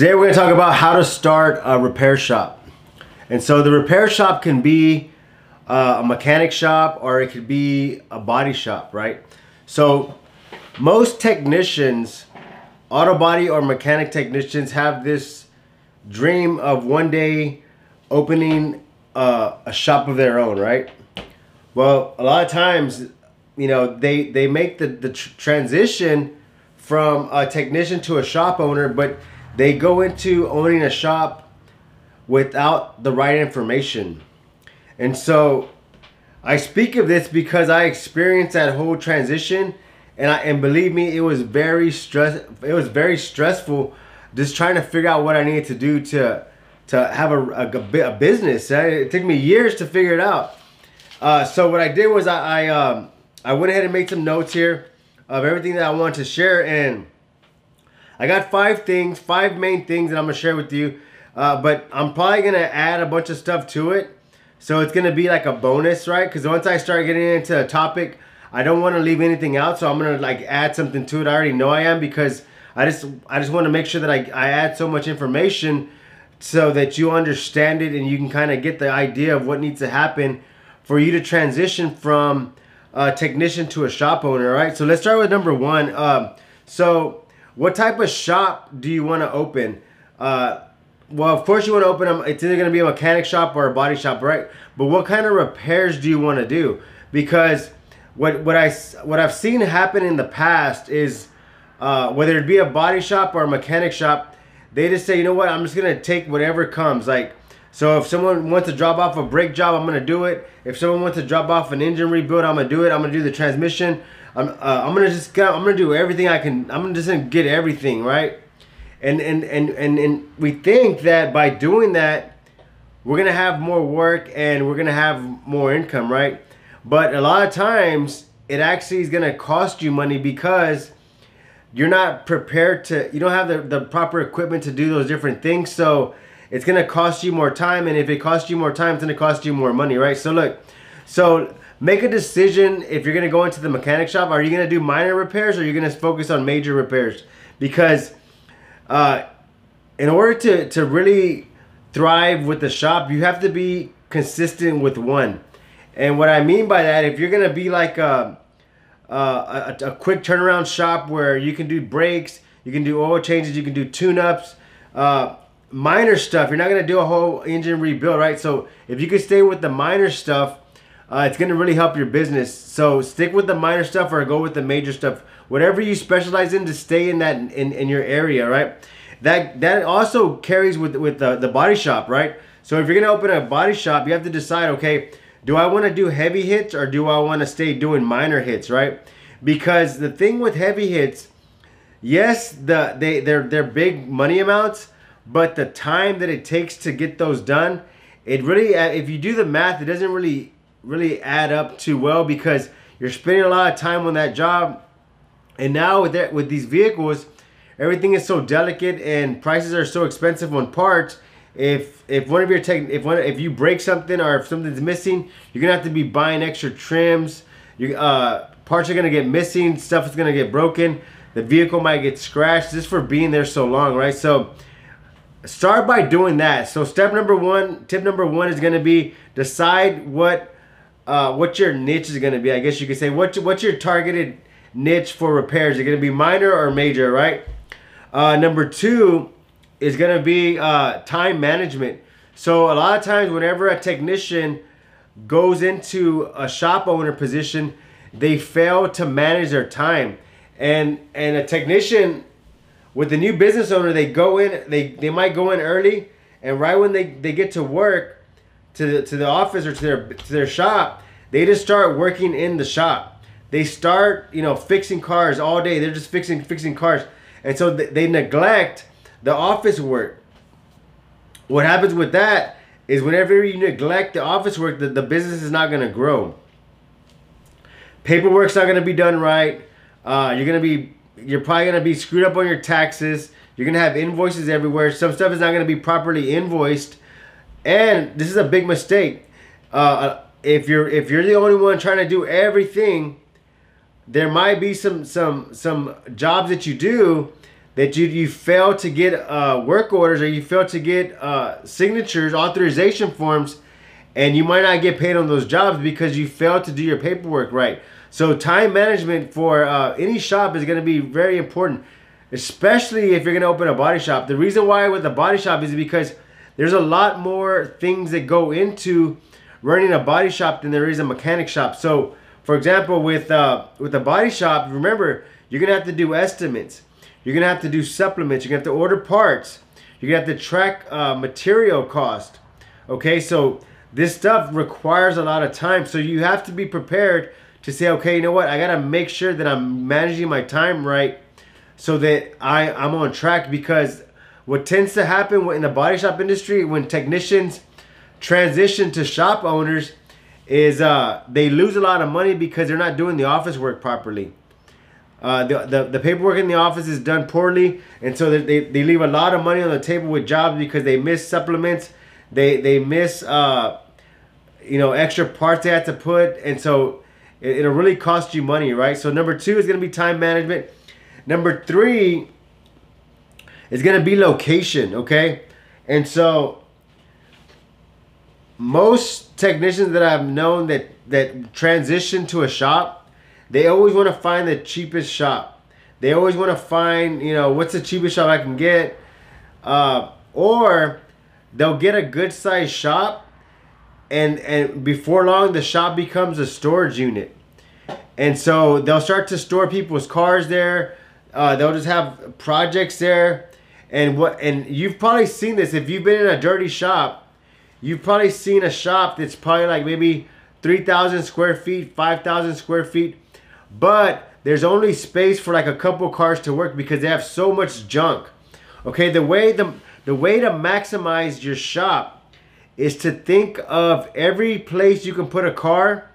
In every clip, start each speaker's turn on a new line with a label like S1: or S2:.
S1: Today we're going to talk about how to start a repair shop. And so the repair shop can be uh, a mechanic shop or it could be a body shop, right? So most technicians, auto body or mechanic technicians have this dream of one day opening uh, a shop of their own, right? Well, a lot of times, you know, they, they make the, the tr transition from a technician to a shop owner, but they go into owning a shop without the right information. And so I speak of this because I experienced that whole transition and I and believe me it was very stress it was very stressful just trying to figure out what I needed to do to to have a, a, a business. It took me years to figure it out. Uh, so what I did was I I, um, I went ahead and made some notes here of everything that I wanted to share and I got five things, five main things that I'm gonna share with you. Uh, but I'm probably gonna add a bunch of stuff to it. So it's gonna be like a bonus, right? Because once I start getting into a topic, I don't want to leave anything out. So I'm gonna like add something to it. I already know I am because I just I just want to make sure that I, I add so much information so that you understand it and you can kind of get the idea of what needs to happen for you to transition from a technician to a shop owner, right? So let's start with number one. Um, so what type of shop do you want to open? Uh, well, of course you want to open them. It's either going to be a mechanic shop or a body shop, right? But what kind of repairs do you want to do? Because what what I what I've seen happen in the past is uh, whether it be a body shop or a mechanic shop, they just say, you know what, I'm just gonna take whatever comes. Like, so if someone wants to drop off a brake job, I'm gonna do it. If someone wants to drop off an engine rebuild, I'm gonna do it. I'm gonna do the transmission. I'm uh, I'm gonna just I'm gonna do everything I can. I'm gonna just get everything right. And and and and and we think that by doing that, we're gonna have more work and we're gonna have more income, right? But a lot of times it actually is gonna cost you money because you're not prepared to. You don't have the the proper equipment to do those different things. So it's gonna cost you more time, and if it costs you more time, it's gonna cost you more money, right? So look, so make a decision if you're to go into the mechanic shop. Are you to do minor repairs or are you to focus on major repairs? Because uh, in order to, to really thrive with the shop, you have to be consistent with one. And what I mean by that, if you're to be like a, a, a, a, quick turnaround shop where you can do brakes, you can do oil changes, you can do tune-ups, uh, minor stuff. You're not going to do a whole engine rebuild, right? So if you can stay with the minor stuff, uh, it's going to really help your business. So stick with the minor stuff or go with the major stuff. Whatever you specialize in to stay in that in, in your area, right? That that also carries with with the, the body shop, right? So if you're going to open a body shop, you have to decide, okay, do I want to do heavy hits or do I want to stay doing minor hits, right? Because the thing with heavy hits, yes, the they they're they're big money amounts, but the time that it takes to get those done, it really uh, if you do the math, it doesn't really really add up too well because you're spending a lot of time on that job. And now with that, with these vehicles, everything is so delicate and prices are so expensive on parts. If if one of your tech if one if you break something or if something's missing, you're gonna have to be buying extra trims. You uh parts are gonna get missing. Stuff is gonna get broken. The vehicle might get scratched just for being there so long, right? So start by doing that. So step number one, tip number one is gonna be decide what uh, what your niche is going to be. I guess you could say what what's your targeted niche for repairs? Is it going to be minor or major, right? Uh, number two is going to be uh, time management. So a lot of times, whenever a technician goes into a shop owner position, they fail to manage their time, and and a technician with the new business owner, they go in, they they might go in early, and right when they they get to work to the, to the office or to their to their shop, they just start working in the shop. They start, you know, fixing cars all day. They're just fixing fixing cars, and so they, they neglect the office work. What happens with that is whenever you neglect the office work, the, the business is not going to grow. Paperwork's not going to be done right. Uh, you're going to be you're probably going to be screwed up on your taxes. You're going to have invoices everywhere. Some stuff is not going to be properly invoiced and this is a big mistake. Uh, if you're if you're the only one trying to do everything, there might be some some some jobs that you do that you you fail to get uh, work orders or you fail to get uh, signatures, authorization forms, and you might not get paid on those jobs because you failed to do your paperwork right. So time management for uh, any shop is going to be very important, especially if you're going to open a body shop. The reason why with a body shop is because there's a lot more things that go into running a body shop than there is a mechanic shop. So, for example, with uh, with a body shop, remember you're gonna have to do estimates. You're gonna have to do supplements. You're gonna have to order parts. You're gonna have to track uh, material cost. Okay, so this stuff requires a lot of time. So you have to be prepared to say, okay, you know what? I gotta make sure that I'm managing my time right, so that I I'm on track. Because what tends to happen in the body shop industry when technicians transition to shop owners is uh, they lose a lot of money because they're not doing the office work properly. Uh, the, the, the paperwork in the office is done poorly, and so they, they leave a lot of money on the table with jobs because they miss supplements, they they miss uh, you know extra parts they have to put, and so it, it'll really cost you money, right? So number two is going to be time management. Number three is going to be location, okay? And so most technicians that I've known that that transition to a shop, they always want to find the cheapest shop. They always want to find, you know, what's the cheapest shop I can get, uh, or they'll get a good sized shop, and and before long the shop becomes a storage unit, and so they'll start to store people's cars there. Uh, they'll just have projects there, and what and you've probably seen this if you've been in a dirty shop you've probably seen a shop that's probably like maybe 3,000 square feet, 5,000 square feet, but there's only space for like a couple cars to work because they have so much junk. Okay, the way the the way to maximize your shop is to think of every place you can put a car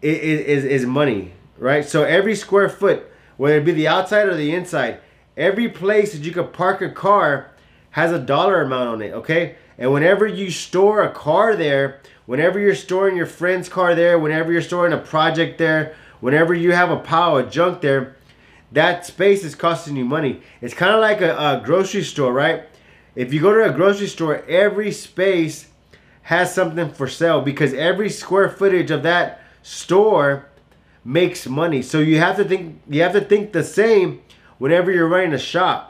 S1: is, is, is money, right? So every square foot, whether it be the outside or the inside, every place that you could park a car has a dollar amount on it, okay? And whenever you store a car there, whenever you're storing your friend's car there, whenever you're storing a project there, whenever you have a pile of junk there, that space is costing you money. It's kind of like a, a grocery store, right? If you go to a grocery store, every space has something for sale because every square footage of that store makes money. So you have to think you have to think the same whenever you're running a shop.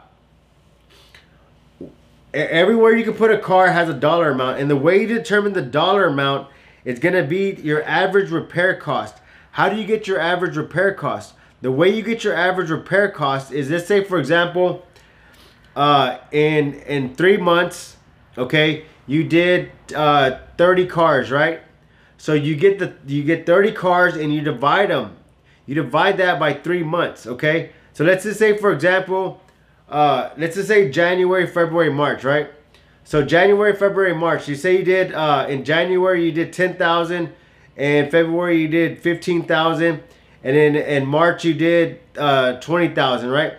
S1: Everywhere you can put a car has a dollar amount and the way you determine the dollar amount is going to be your average repair cost. How do you get your average repair cost? The way you get your average repair cost is let's say for example uh, in in three months okay you did uh, 30 cars right so you get the you get 30 cars and you divide them you divide that by three months okay so let's just say for example uh, let's just say January, February, March, right? So January, February, March. You say you did uh, in January you did ten thousand, and February you did fifteen thousand, and then in March you did uh, twenty thousand, right?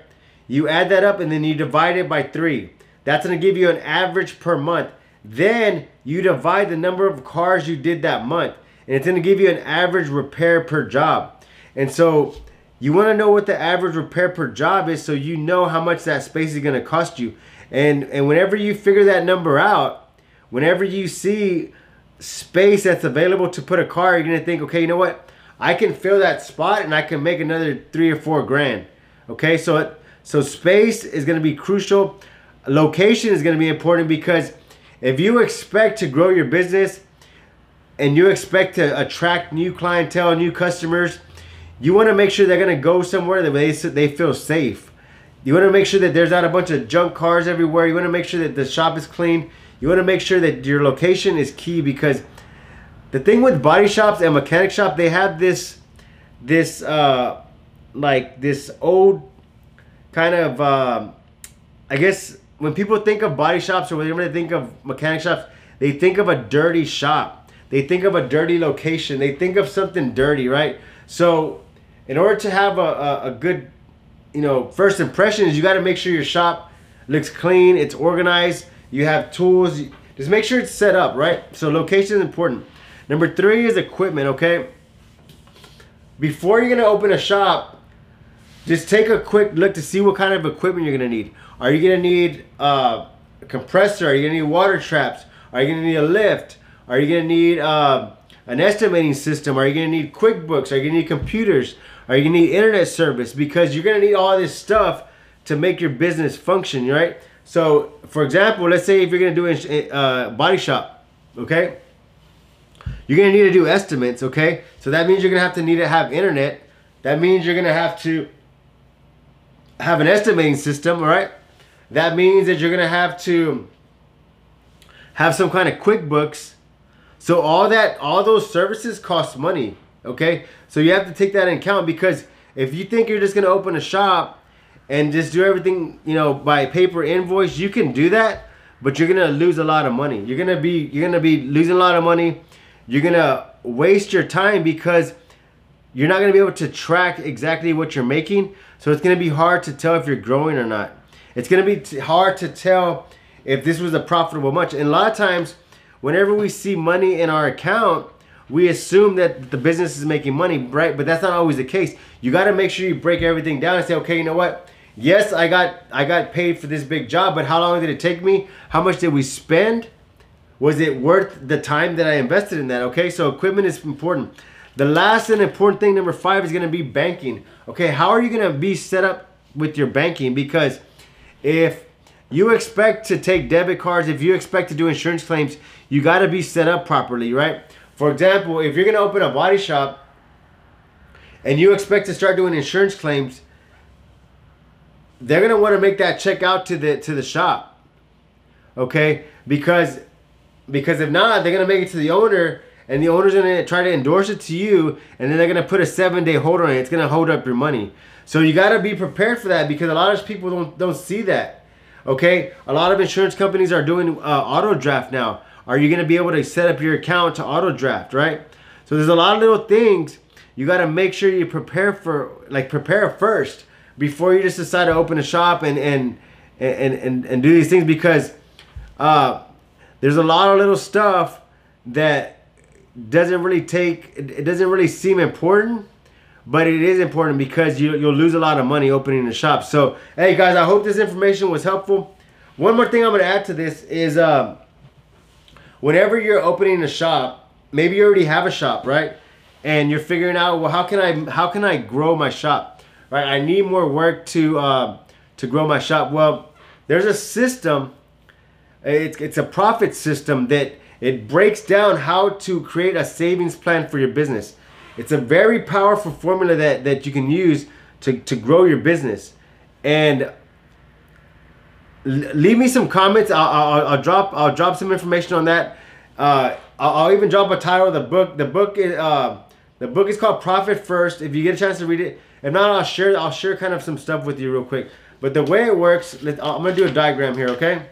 S1: You add that up and then you divide it by three. That's gonna give you an average per month. Then you divide the number of cars you did that month, and it's gonna give you an average repair per job. And so you want to know what the average repair per job is so you know how much that space is going to cost you. And and whenever you figure that number out, whenever you see space that's available to put a car, you're going to think, okay, you know what? I can fill that spot and I can make another 3 or 4 grand. Okay? So so space is going to be crucial. Location is going to be important because if you expect to grow your business and you expect to attract new clientele, new customers, you want to make sure they're going to go somewhere that they, they feel safe. You want to make sure that there's not a bunch of junk cars everywhere. You want to make sure that the shop is clean. You want to make sure that your location is key because the thing with body shops and mechanic shop, they have this, this, uh, like this old kind of, um, I guess when people think of body shops or when they think of mechanic shops, they think of a dirty shop. They think of a dirty location. They think of something dirty, right? So in order to have a, a, a good, you know, first impression is you got to make sure your shop looks clean, it's organized, you have tools. Just make sure it's set up, right? So location is important. Number three is equipment, okay? Before you're gonna open a shop, just take a quick look to see what kind of equipment you're gonna need. Are you gonna need uh, a compressor? Are you gonna need water traps? Are you gonna need a lift? Are you gonna need uh, an estimating system? Are you gonna need QuickBooks? Are you gonna need computers? Are you gonna need internet service? Because you're gonna need all this stuff to make your business function, right? So, for example, let's say if you're gonna do a uh, body shop, okay? You're gonna need to do estimates, okay? So that means you're gonna have to need to have internet. That means you're gonna have to have an estimating system, all right? That means that you're gonna have to have some kind of QuickBooks. So all that, all those services cost money, okay? So you have to take that in account because if you think you're just gonna open a shop and just do everything, you know, by paper invoice, you can do that, but you're gonna lose a lot of money. You're gonna be, you're gonna be losing a lot of money. You're gonna waste your time because you're not gonna be able to track exactly what you're making. So it's gonna be hard to tell if you're growing or not. It's gonna be hard to tell if this was a profitable month. And a lot of times, whenever we see money in our account, we assume that the business is making money, right? But that's not always the case. You got to make sure you break everything down and say, okay, you know what? Yes, I got I got paid for this big job, but how long did it take me? How much did we spend? Was it worth the time that I invested in that? Okay, so equipment is important. The last and important thing, number five, is going to be banking. Okay, how are you going to be set up with your banking? Because if you expect to take debit cards, if you expect to do insurance claims, you got to be set up properly, right? For example, if you're going to open a body shop and you expect to start doing insurance claims, they're going to want to make that check out to the to the shop. Okay? Because because if not, they're going to make it to the owner and the owner's to try to endorse it to you and then they're to put a 7-day hold on it. It's to hold up your money. So you got to be prepared for that because a lot of people don't don't see that. Okay? A lot of insurance companies are doing uh, auto draft now. Are you to be able to set up your account to auto draft, right? So there's a lot of little things you got to make sure you prepare for like prepare first before you just decide to open a shop and and and and, and do these things because uh, there's a lot of little stuff that doesn't really take it doesn't really seem important but it is important because you, you'll lose a lot of money opening the shop. So hey guys i hope this information was helpful. One more thing i'm going to add to this is uh, whenever you're opening a shop maybe you already have a shop right? And you're figuring out well how can i how can i grow my shop right? I need more work to uh, to grow my shop. Well there's a system it's, it's a profit system that it breaks down how to create a savings plan for your business. It's a very powerful formula that, that you can use to, to grow your business. And leave me some comments. I'll, I'll, I'll, drop I'll drop some information on that. Uh, I'll, I'll, even drop a title of the book. The book is uh, the book is called Profit First. If you get a chance to read it, if not, I'll share I'll share kind of some stuff with you real quick. But the way it works, I'm gonna do a diagram here, okay?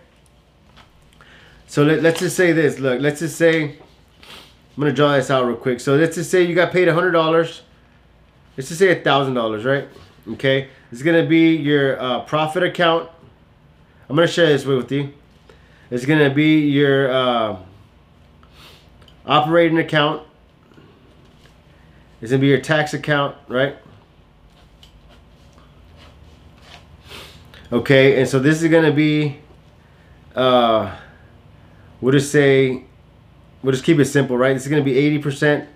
S1: So let, let's just say this. Look, let's just say, I'm going to draw this out real quick. So let's just say you got paid $100. Let's just say $1,000, right? Okay. It's going to be your uh, profit account. I'm going to share this with you. It's going to be your uh, operating account. It's going to be your tax account, right? Okay, and so this is going to be uh, We'll just say, we'll just keep it simple, right? This is going to be 80%,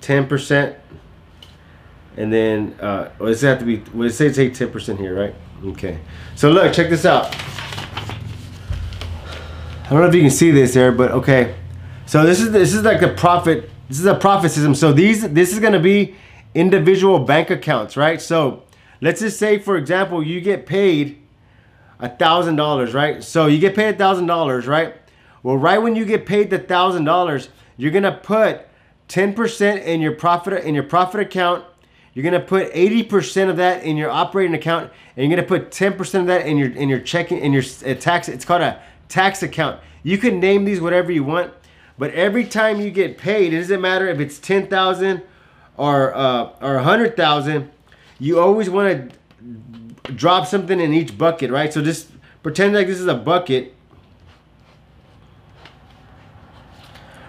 S1: 10%, and then, uh, well, this have to be, we'll say take 10% here, right? Okay. So look, check this out. I don't know if you can see this there, but okay. So this is this is like the profit. This is a profit system. So these this is gonna be individual bank accounts, right? So let's just say, for example, you get paid a thousand dollars, right? So you get paid a thousand dollars, right? Well, right when you get paid the thousand dollars, you're gonna put 10% in your profit in your profit account. You're gonna put 80% of that in your operating account, and you're gonna put 10% of that in your in your checking in your uh, tax. It's called a tax account. You can name these whatever you want, but every time you get paid, it doesn't matter if it's 10,000 or uh, or 100,000. You always want to drop something in each bucket, right? So just pretend like this is a bucket.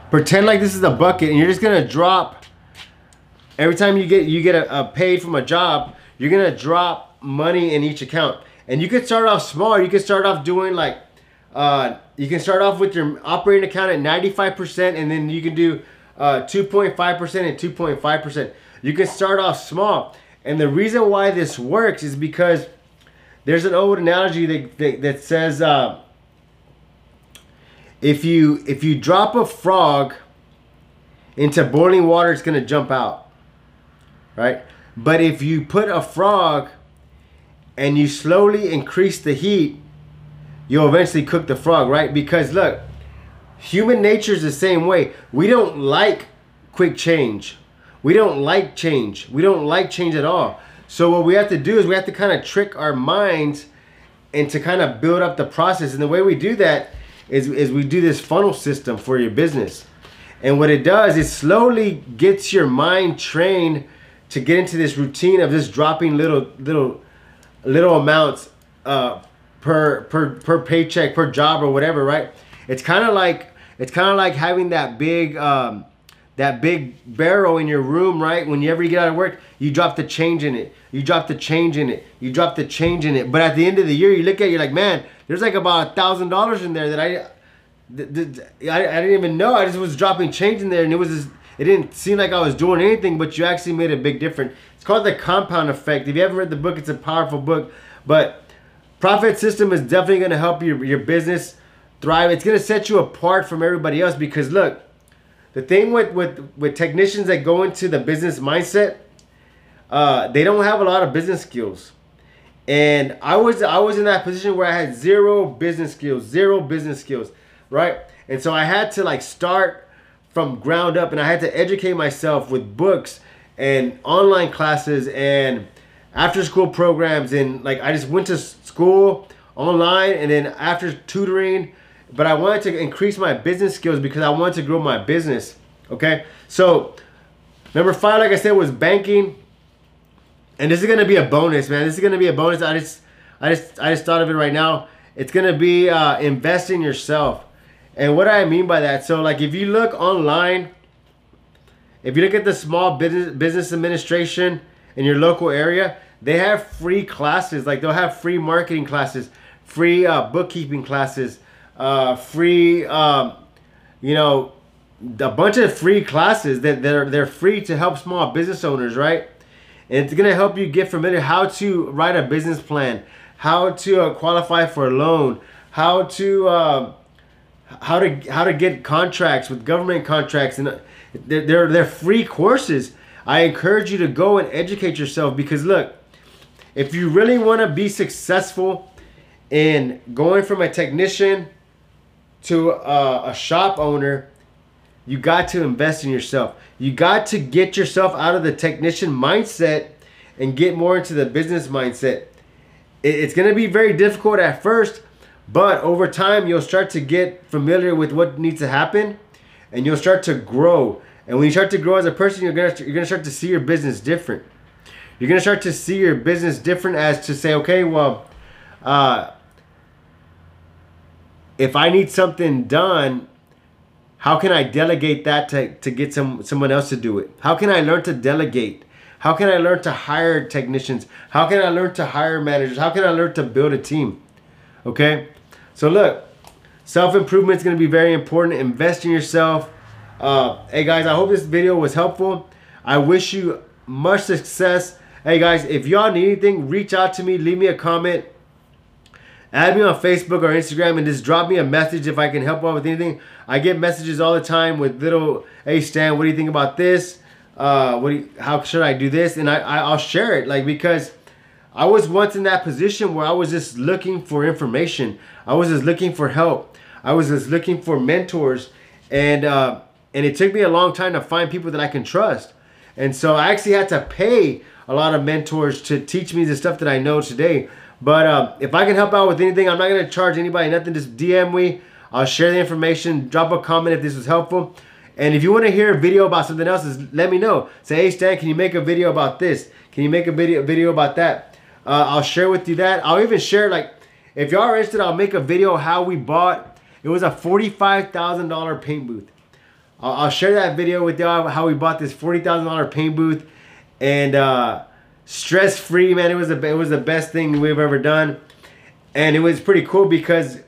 S1: Pretend like this is a bucket and you're just gonna drop every time you get you get a, a paid from a job, you're gonna drop money in each account. And you can start off small. You can start off doing like, uh, you can start off with your operating account at 95%, and then you can do uh, 2.5% and 2.5%. You can start off small. And the reason why this works is because there's an old analogy that, that, that says uh, if you if you drop a frog into boiling water, it's gonna jump out, right? But if you put a frog and you slowly increase the heat, you'll eventually cook the frog, right? Because look, human nature is the same way. We don't like quick change. We don't like change. We don't like change at all. So what we have to do is we have to kind of trick our minds and to kind of build up the process. And the way we do that is, is we do this funnel system for your business. And what it does is slowly gets your mind trained to get into this routine of just dropping little little little amounts uh, per per per paycheck per job or whatever, right? It's kind of like it's kind of like having that big um, that big barrel in your room, right? Whenever you get out of work, you drop the change in it. You drop the change in it. You drop the change in it. But at the end of the year, you look at it, you're like, man, there's like about a thousand dollars in there that I, I, I didn't even know. I just was dropping change in there, and it was just, it didn't seem like I was doing anything, but you actually made a big difference. It's called the compound effect. If you haven't read the book, it's a powerful book. But Profit System is definitely going to help your, your business thrive. It's going to set you apart from everybody else because look, the thing with, with, with technicians that go into the business mindset, uh, they don't have a lot of business skills. And I was I was in that position where I had zero business skills, zero business skills, right? And so I had to like start from ground up and I had to educate myself with books and online classes and after school programs and like I just went to school online and then after tutoring but I wanted to increase my business skills because I wanted to grow my business okay? So number five like I said was banking. And this is gonna be a bonus man. This is gonna be a bonus. I just I just I just thought of it right now. It's gonna be uh, invest in yourself. And what I mean by that so like if you look online if you look at the Small Business, Business Administration in your local area, they have free classes. Like they'll have free marketing classes, free uh, bookkeeping classes, uh, free, um, you know, a bunch of free classes that they're they're free to help small business owners, right? And it's gonna help you get familiar how to write a business plan, how to uh, qualify for a loan, how to uh, how to how to get contracts with government contracts and they're, they're, they're free courses. I encourage you to go and educate yourself because look, if you really want to be successful in going from a technician to a, a shop owner, you got to invest in yourself. You got to get yourself out of the technician mindset and get more into the business mindset. It's going to be very difficult at first, but over time, you'll start to get familiar with what needs to happen and you'll start to grow. And when you start to grow as a person, you're gonna you're gonna start to see your business different. You're gonna start to see your business different as to say, okay, well, uh, if I need something done, how can I delegate that to, to get some someone else to do it? How can I learn to delegate? How can I learn to hire technicians? How can I learn to hire managers? How can I learn to build a team? Okay, so look, self improvement is going to be very important. Invest in yourself. Uh, hey guys, I hope this video was helpful. I wish you much success. Hey guys, if y'all need anything, reach out to me, leave me a comment, add me on Facebook or Instagram, and just drop me a message if I can help out with anything. I get messages all the time with little, hey Stan, what do you think about this? Uh, what? You, how should I do this? And I, I I'll share it, like because I was once in that position where I was just looking for information. I was just looking for help. I was just looking for mentors, and uh, and it took me a long time to find people that I can trust. And so I actually had to pay a lot of mentors to teach me the stuff that I know today. But uh, if I can help out with anything, I'm not gonna charge anybody nothing. Just DM me. I'll share the information. Drop a comment if this was helpful. And if you want to hear a video about something else, let me know. Say, hey Stan, can you make a video about this? Can you make a video video about that? Uh, I'll share with you that. I'll even share like, if y'all are interested, I'll make a video how we bought. It was a $45,000 paint booth. I'll, I'll share that video with y'all how we bought this forty thousand dollar paint booth, and uh, stress free, man. It was the it was the best thing we've ever done, and it was pretty cool because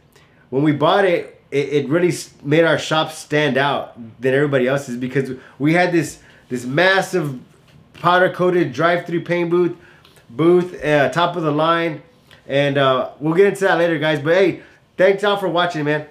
S1: when we bought it, it, it really made our shop stand out than everybody else's because we had this this massive powder coated drive through paint booth booth uh, top of the line. And uh, we'll get into that later guys. But hey thanks y'all for watching man